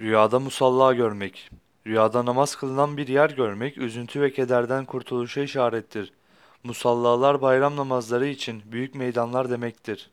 Rüyada musalla görmek. Rüyada namaz kılınan bir yer görmek, üzüntü ve kederden kurtuluşa işarettir. Musallalar bayram namazları için büyük meydanlar demektir.